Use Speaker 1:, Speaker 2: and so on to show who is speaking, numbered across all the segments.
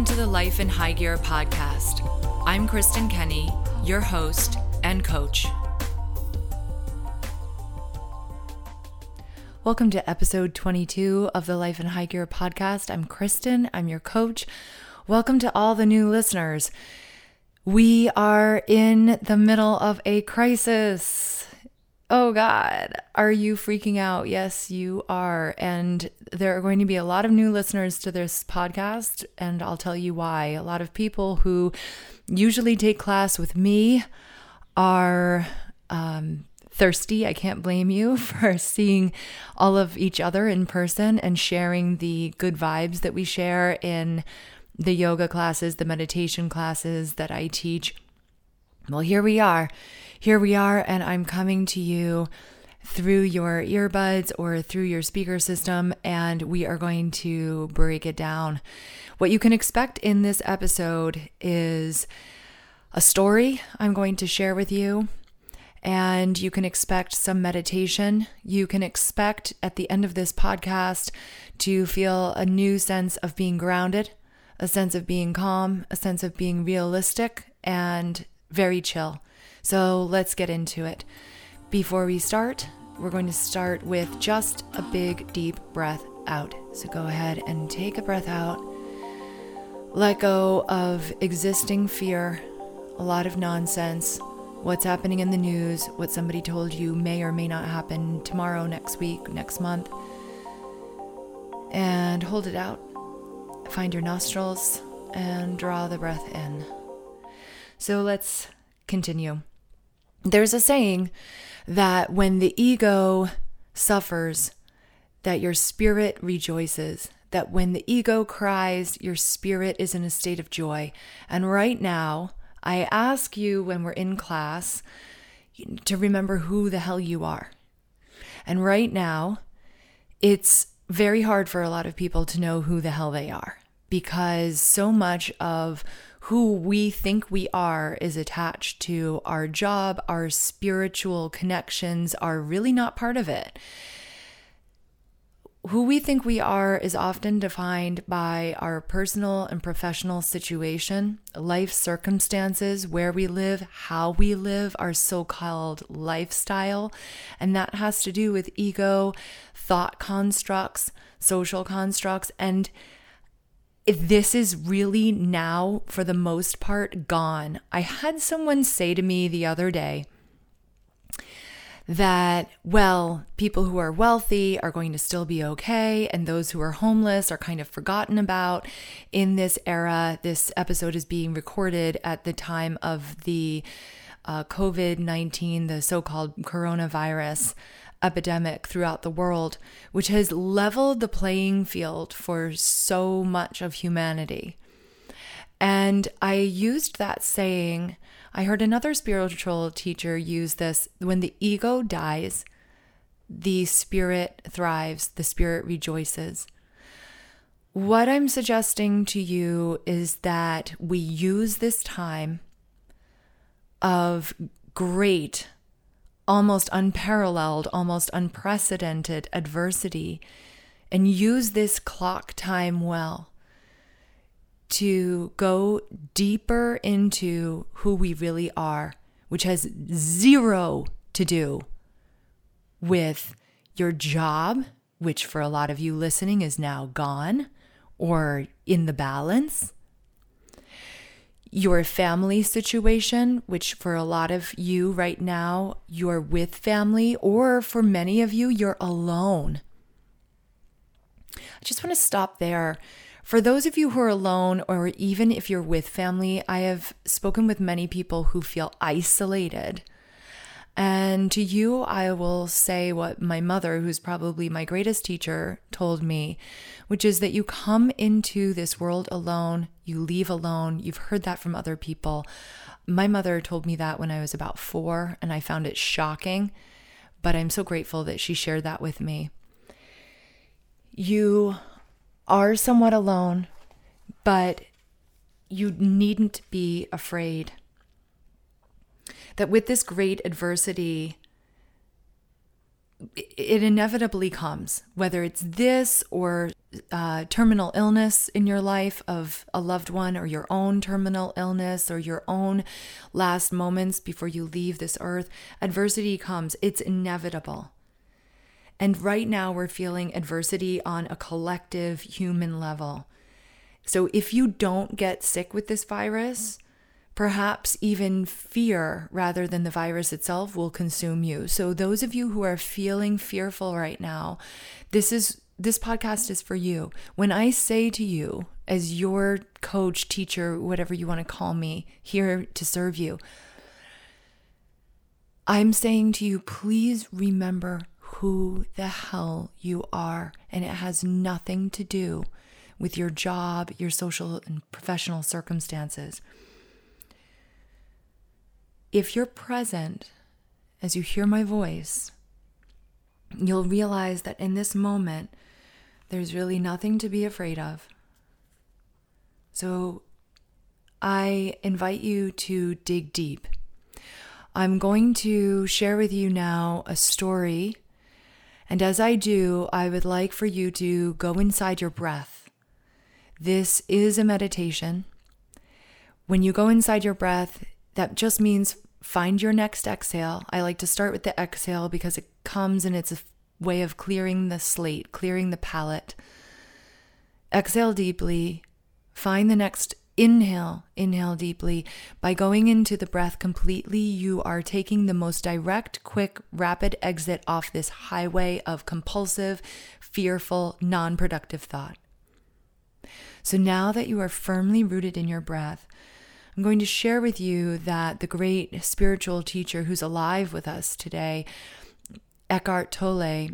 Speaker 1: Welcome to the Life in High Gear podcast. I'm Kristin Kenney, your host and coach. Welcome to episode 22 of the Life in High Gear podcast. I'm Kristin, I'm your coach. Welcome to all the new listeners. We are in the middle of a crisis. Oh God, are you freaking out? Yes, you are. And there are going to be a lot of new listeners to this podcast, and I'll tell you why. A lot of people who usually take class with me are um, thirsty. I can't blame you for seeing all of each other in person and sharing the good vibes that we share in the yoga classes, the meditation classes that I teach. Well, here we are here we are, and I'm coming to you through your earbuds or through your speaker system, and we are going to break it down. What you can expect in this episode is a story I'm going to share with you, and you can expect some meditation. You can expect at the end of this podcast to feel a new sense of being grounded, a sense of being calm, a sense of being realistic, and very chill. So let's get into it. Before we start, we're going to start with just a big, deep breath out. So go ahead and take a breath out. Let go of existing fear, a lot of nonsense, what's happening in the news, what somebody told you may or may not happen tomorrow, next week, next month. And hold it out. Find your nostrils and draw the breath in. So let's continue. There's a saying that when the ego suffers, that your spirit rejoices. That when the ego cries, your spirit is in a state of joy. And right now, I ask you when we're in class to remember who the hell you are. And right now, it's very hard for a lot of people to know who the hell they are because so much of who we think we are is attached to our job, our spiritual connections are really not part of it. Who we think we are is often defined by our personal and professional situation, life circumstances, where we live, how we live, our so called lifestyle. And that has to do with ego, thought constructs, social constructs, and this is really now, for the most part, gone. I had someone say to me the other day that, well, people who are wealthy are going to still be okay, and those who are homeless are kind of forgotten about in this era. This episode is being recorded at the time of the uh, COVID 19, the so called coronavirus epidemic throughout the world, which has leveled the playing field for so much of humanity. And I used that saying, I heard another spiritual teacher use this when the ego dies, the spirit thrives, the spirit rejoices. What I'm suggesting to you is that we use this time of great almost unparalleled, almost unprecedented adversity and use this clock time well to go deeper into who we really are, which has zero to do with your job, which for a lot of you listening is now gone or in the balance your family situation, which for a lot of you right now, you're with family, or for many of you, you're alone. I just want to stop there. For those of you who are alone, or even if you're with family, I have spoken with many people who feel isolated and to you, I will say what my mother, who's probably my greatest teacher, told me, which is that you come into this world alone, you leave alone. You've heard that from other people. My mother told me that when I was about four, and I found it shocking, but I'm so grateful that she shared that with me. You are somewhat alone, but you needn't be afraid that with this great adversity, it inevitably comes, whether it's this or uh, terminal illness in your life of a loved one, or your own terminal illness, or your own last moments before you leave this earth. Adversity comes, it's inevitable. And right now, we're feeling adversity on a collective human level. So if you don't get sick with this virus, Perhaps even fear rather than the virus itself will consume you. So those of you who are feeling fearful right now, this is this podcast is for you. When I say to you as your coach, teacher, whatever you want to call me, here to serve you, I'm saying to you, please remember who the hell you are. And it has nothing to do with your job, your social and professional circumstances if you're present as you hear my voice, you'll realize that in this moment, there's really nothing to be afraid of. So I invite you to dig deep. I'm going to share with you now a story. And as I do, I would like for you to go inside your breath. This is a meditation. When you go inside your breath, that just means find your next exhale. I like to start with the exhale because it comes and it's a way of clearing the slate, clearing the palate. Exhale deeply. Find the next inhale. Inhale deeply. By going into the breath completely, you are taking the most direct, quick, rapid exit off this highway of compulsive, fearful, non productive thought. So now that you are firmly rooted in your breath, I'm going to share with you that the great spiritual teacher who's alive with us today, Eckhart Tolle,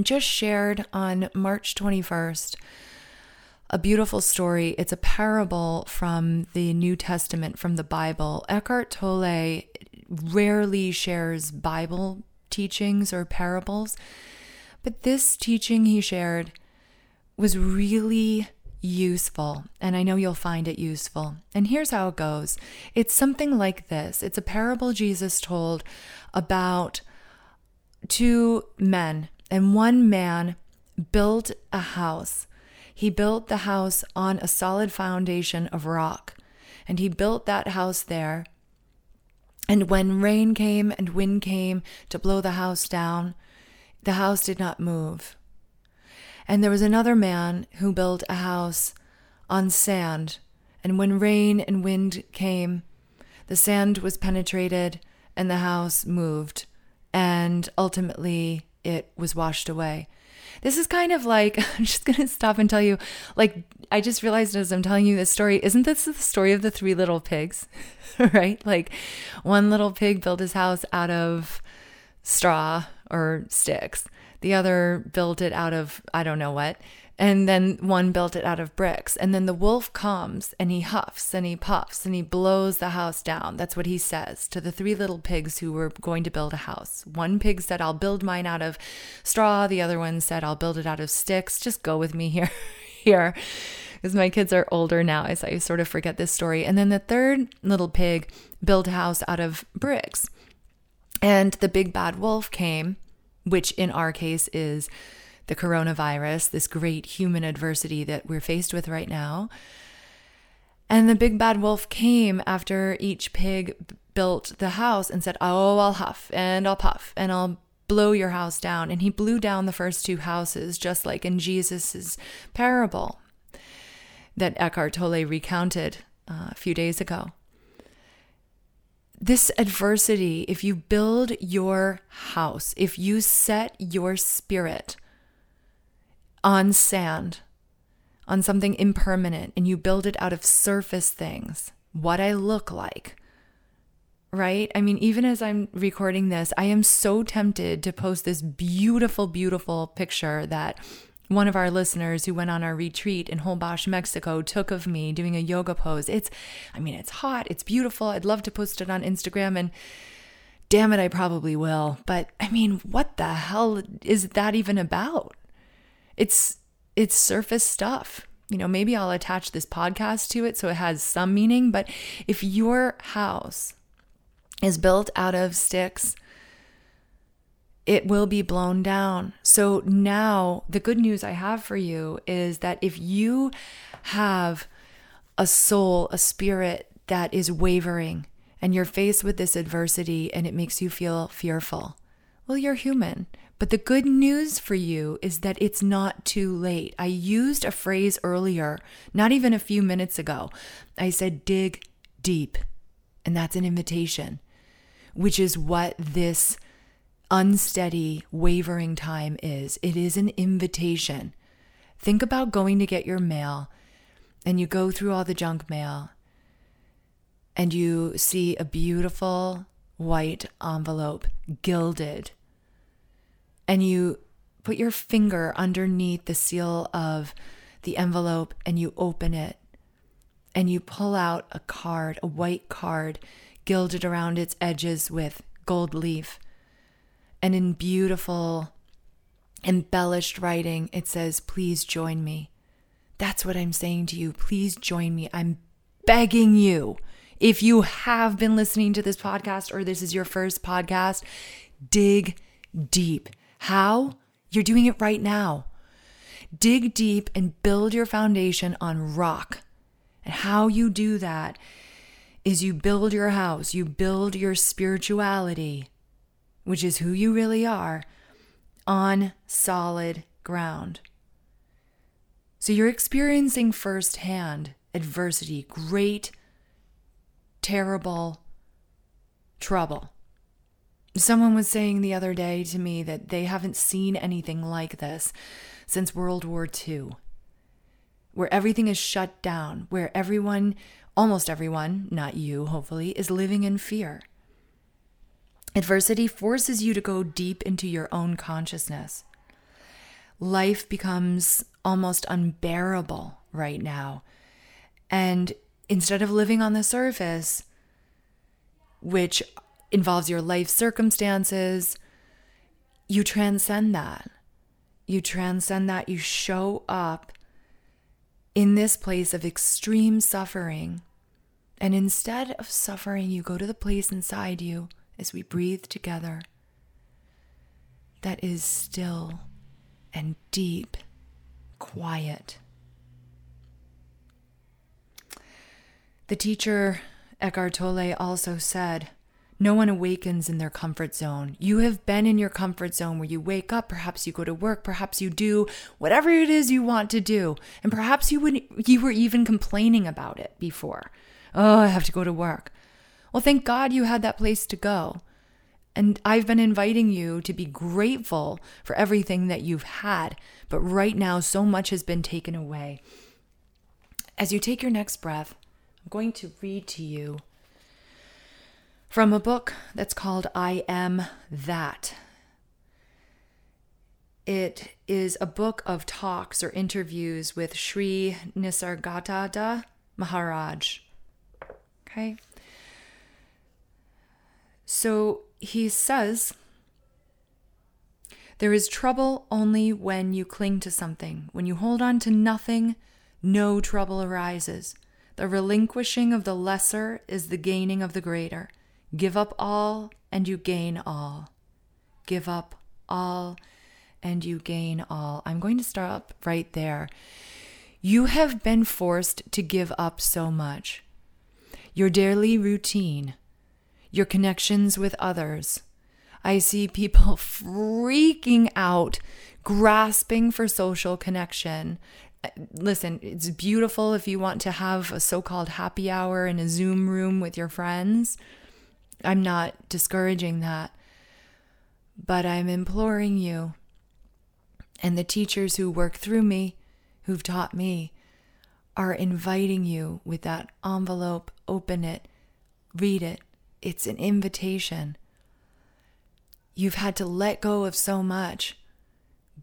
Speaker 1: just shared on March 21st a beautiful story. It's a parable from the New Testament, from the Bible. Eckhart Tolle rarely shares Bible teachings or parables, but this teaching he shared was really useful, and I know you'll find it useful. And here's how it goes it's something like this it's a parable Jesus told about two men, and one man built a house. He built the house on a solid foundation of rock, and he built that house there. And when rain came and wind came to blow the house down, the house did not move. And there was another man who built a house on sand, and when rain and wind came, the sand was penetrated and the house moved, and ultimately it was washed away. This is kind of like, I'm just going to stop and tell you, like, I just realized as I'm telling you this story, isn't this the story of the three little pigs? right? Like, one little pig built his house out of straw or sticks. The other built it out of, I don't know what. And then one built it out of bricks. And then the wolf comes and he huffs and he puffs and he blows the house down. That's what he says to the three little pigs who were going to build a house. One pig said, I'll build mine out of straw. The other one said, I'll build it out of sticks. Just go with me here. here. Because my kids are older now, as I sort of forget this story. And then the third little pig built a house out of bricks. And the big bad wolf came which in our case is the coronavirus, this great human adversity that we're faced with right now. And the big bad wolf came after each pig built the house and said, Oh, I'll huff and I'll puff and I'll blow your house down. And he blew down the first two houses, just like in Jesus's parable that Eckhart Tolle recounted uh, a few days ago this adversity, if you build your house, if you set your spirit on sand, on something impermanent, and you build it out of surface things, what I look like, right? I mean, even as I'm recording this, I am so tempted to post this beautiful, beautiful picture that one of our listeners who went on our retreat in Holbox, Mexico, took of me doing a yoga pose. It's, I mean, it's hot, it's beautiful. I'd love to post it on Instagram and damn it, I probably will. But I mean, what the hell is that even about? It's, it's surface stuff. You know, maybe I'll attach this podcast to it so it has some meaning. But if your house is built out of sticks, it will be blown down. So now, the good news I have for you is that if you have a soul, a spirit that is wavering, and you're faced with this adversity and it makes you feel fearful, well, you're human. But the good news for you is that it's not too late. I used a phrase earlier, not even a few minutes ago. I said, dig deep. And that's an invitation, which is what this unsteady, wavering time is. It is an invitation. Think about going to get your mail and you go through all the junk mail and you see a beautiful white envelope, gilded and you put your finger underneath the seal of the envelope and you open it and you pull out a card, a white card, gilded around its edges with gold leaf. And in beautiful, embellished writing, it says, Please join me. That's what I'm saying to you. Please join me. I'm begging you. If you have been listening to this podcast or this is your first podcast, dig deep how? You're doing it right now. Dig deep and build your foundation on rock. And how you do that is you build your house, you build your spirituality, which is who you really are, on solid ground. So you're experiencing firsthand adversity, great, terrible trouble. Someone was saying the other day to me that they haven't seen anything like this since World War II, where everything is shut down, where everyone, almost everyone, not you, hopefully, is living in fear. Adversity forces you to go deep into your own consciousness. Life becomes almost unbearable right now. And instead of living on the surface, which involves your life circumstances, you transcend that. You transcend that. You show up in this place of extreme suffering. And instead of suffering, you go to the place inside you as we breathe together that is still and deep, quiet. The teacher Eckhart Tolle also said, no one awakens in their comfort zone. You have been in your comfort zone where you wake up, perhaps you go to work, perhaps you do whatever it is you want to do, and perhaps you would you were even complaining about it before. Oh, I have to go to work. Well, thank God you had that place to go. And I've been inviting you to be grateful for everything that you've had, but right now so much has been taken away. As you take your next breath, I'm going to read to you from a book that's called I Am That. It is a book of talks or interviews with Sri Nisargadatta Maharaj. Okay. So he says, There is trouble only when you cling to something. When you hold on to nothing, no trouble arises. The relinquishing of the lesser is the gaining of the greater. Give up all and you gain all. Give up all and you gain all. I'm going to stop right there. You have been forced to give up so much. Your daily routine, your connections with others. I see people freaking out, grasping for social connection. Uh, listen, it's beautiful if you want to have a so called happy hour in a Zoom room with your friends. I'm not discouraging that, but I'm imploring you and the teachers who work through me, who've taught me, are inviting you with that envelope. Open it, read it. It's an invitation. You've had to let go of so much.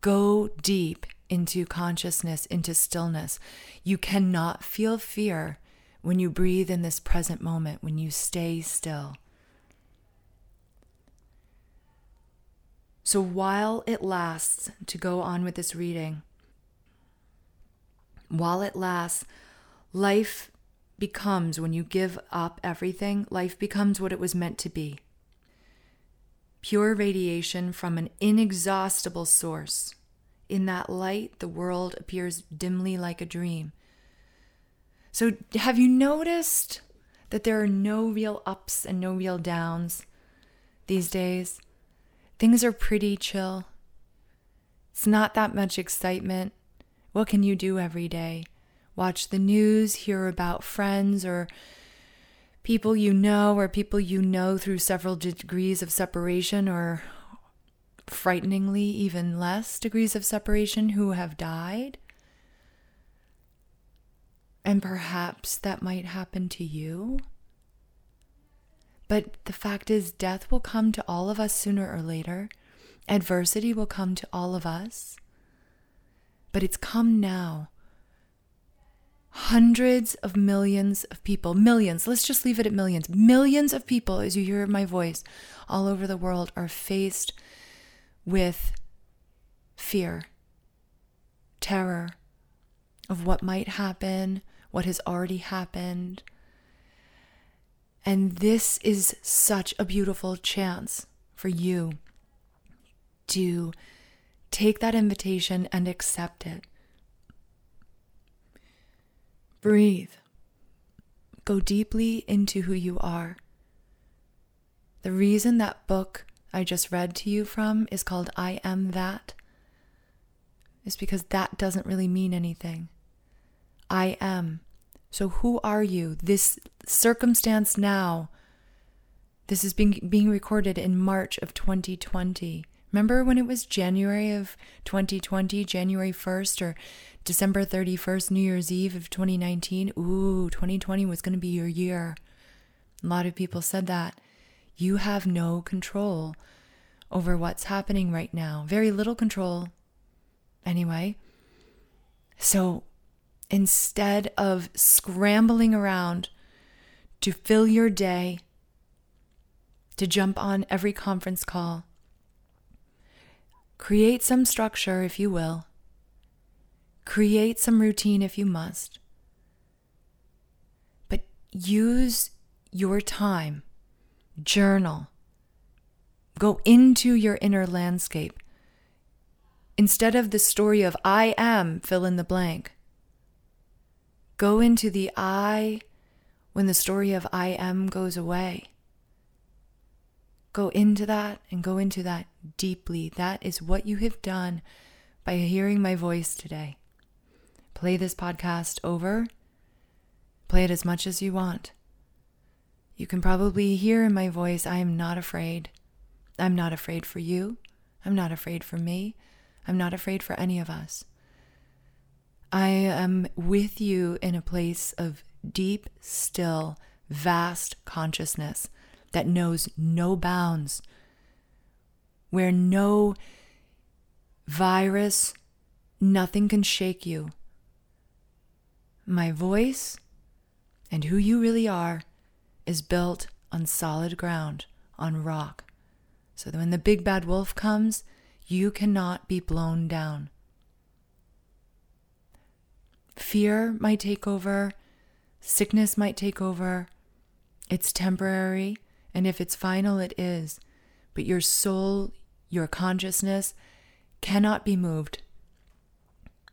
Speaker 1: Go deep into consciousness, into stillness. You cannot feel fear when you breathe in this present moment, when you stay still. So while it lasts, to go on with this reading, while it lasts, life becomes, when you give up everything, life becomes what it was meant to be. pure radiation from an inexhaustible source. In that light, the world appears dimly like a dream. So, have you noticed that there are no real ups and no real downs these days? Things are pretty chill. It's not that much excitement. What can you do every day? Watch the news, hear about friends or people you know or people you know through several degrees of separation or frighteningly even less degrees of separation who have died. And perhaps that might happen to you. But the fact is, death will come to all of us sooner or later. Adversity will come to all of us. But it's come now. Hundreds of millions of people, millions, let's just leave it at millions. Millions of people, as you hear my voice, all over the world are faced with fear, terror of what might happen, what has already happened. And this is such a beautiful chance for you to take that invitation and accept it. Breathe. Go deeply into who you are. The reason that book I just read to you from is called I Am That is because that doesn't really mean anything. I am. So who are you? This circumstance now, this is being, being recorded in March of 2020. Remember when it was January of 2020, January 1st or December 31st, New Year's Eve of 2019? Ooh, 2020 was going to be your year. A lot of people said that. You have no control over what's happening right now. Very little control, anyway. So instead of scrambling around to fill your day, to jump on every conference call, create some structure if you will, create some routine if you must, but use your time. Journal, go into your inner landscape. Instead of the story of I am, fill in the blank, go into the I when the story of I am goes away. Go into that and go into that deeply. That is what you have done by hearing my voice today. Play this podcast over, play it as much as you want. You can probably hear in my voice, I am not afraid. I'm not afraid for you. I'm not afraid for me. I'm not afraid for any of us. I am with you in a place of deep, still, vast consciousness that knows no bounds, where no virus, nothing can shake you. My voice and who you really are is built on solid ground, on rock. So that when the big bad wolf comes, you cannot be blown down. Fear might take over, sickness might take over. It's temporary, and if it's final, it is. But your soul, your consciousness cannot be moved.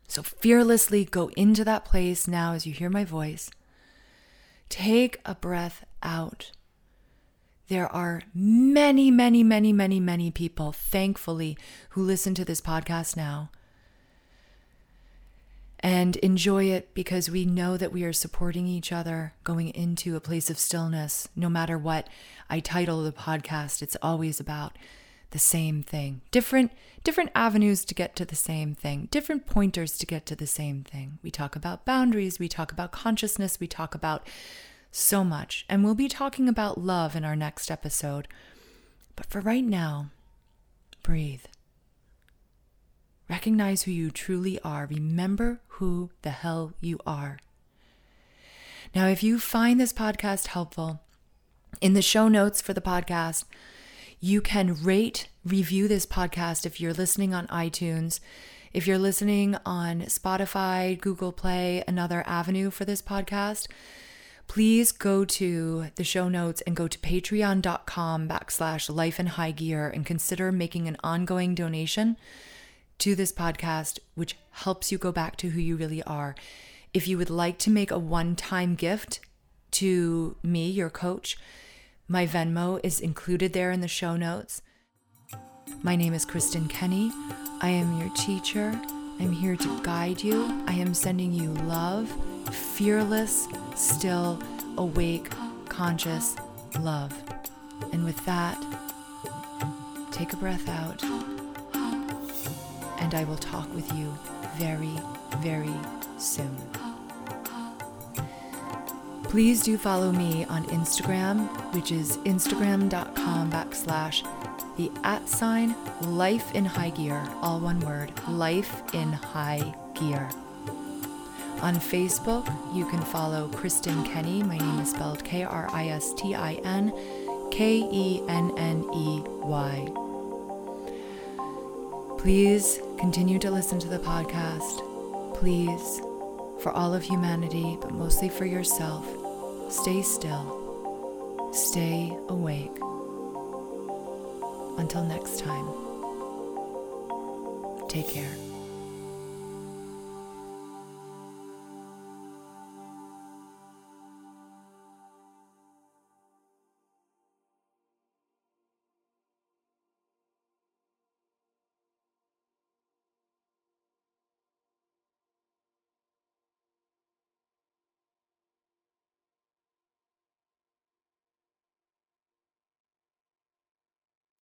Speaker 1: So fearlessly go into that place now as you hear my voice. Take a breath out. There are many, many, many, many, many people, thankfully, who listen to this podcast now and enjoy it because we know that we are supporting each other going into a place of stillness. No matter what I title the podcast, it's always about the same thing. Different different avenues to get to the same thing. Different pointers to get to the same thing. We talk about boundaries, we talk about consciousness, we talk about so much. And we'll be talking about love in our next episode. But for right now, breathe. Recognize who you truly are. Remember who the hell you are. Now, if you find this podcast helpful, in the show notes for the podcast, you can rate, review this podcast if you're listening on iTunes. If you're listening on Spotify, Google Play, another avenue for this podcast, please go to the show notes and go to patreon.com backslash life in high gear and consider making an ongoing donation to this podcast, which helps you go back to who you really are. If you would like to make a one time gift to me, your coach, my Venmo is included there in the show notes. My name is Kristin Kenney. I am your teacher. I'm here to guide you. I am sending you love, fearless, still, awake, conscious love. And with that, take a breath out, and I will talk with you very, very soon. Please do follow me on Instagram, which is instagram.com backslash the at sign life in high gear, all one word, life in high gear. On Facebook, you can follow Kristin Kenney. My name is spelled K R I S T I N K E N N E Y. Please continue to listen to the podcast. Please, for all of humanity, but mostly for yourself, stay still, stay awake. Until next time, take care.